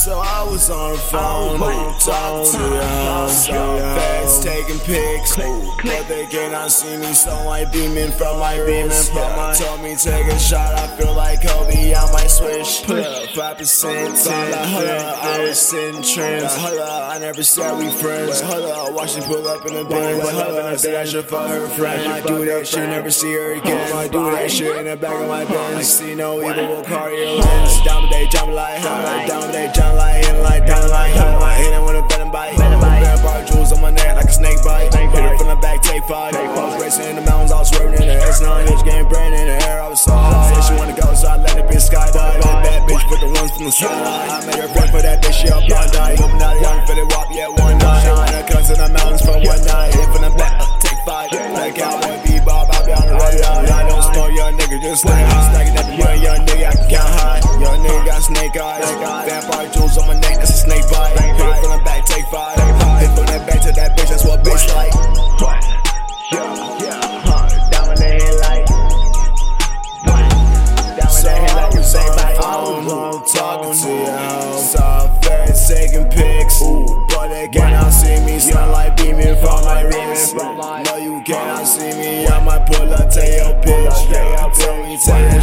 So I was on the phone, talking to your so fast, taking pics. But they cannot see me, so I beaming from my wrist. Yeah, told me take a shot, I feel like Kobe, I might switch. Put up 5%, found out, hold up, I was sitting trends. Hold up, I never said we friends. Hold up, watch me pull up in the Benz. Hold up, I think I should fuck her friend. I do that shit, never see her again. I do that shit in the back of my Benz. See no evil will carry your lens. Diamond Racing in the mountains, I was swerving in the S9. Bitch getting brain in the air, I was so high. She wanna go, so I let it bitch skydive. That bitch put the ones from the sideline. I made her friend for that bitch, she up on die. Illuminati, I'm finna wop, yeah, one night. She wanna come to the mountains for one night. Hit from the back, take five. Like cowboy bebop, I be on the road. I don't smoke, young nigga, just like I'm stacking up the money, young nigga, I can count high. Young nigga got snake eyes. Got vampire jewels on my phone, talking to your hoes. Saw fast taking pics, but they cannot see me. Sunlight beaming from my wrist. No, you cannot see me. I might pull up to your bitch. Tell me, take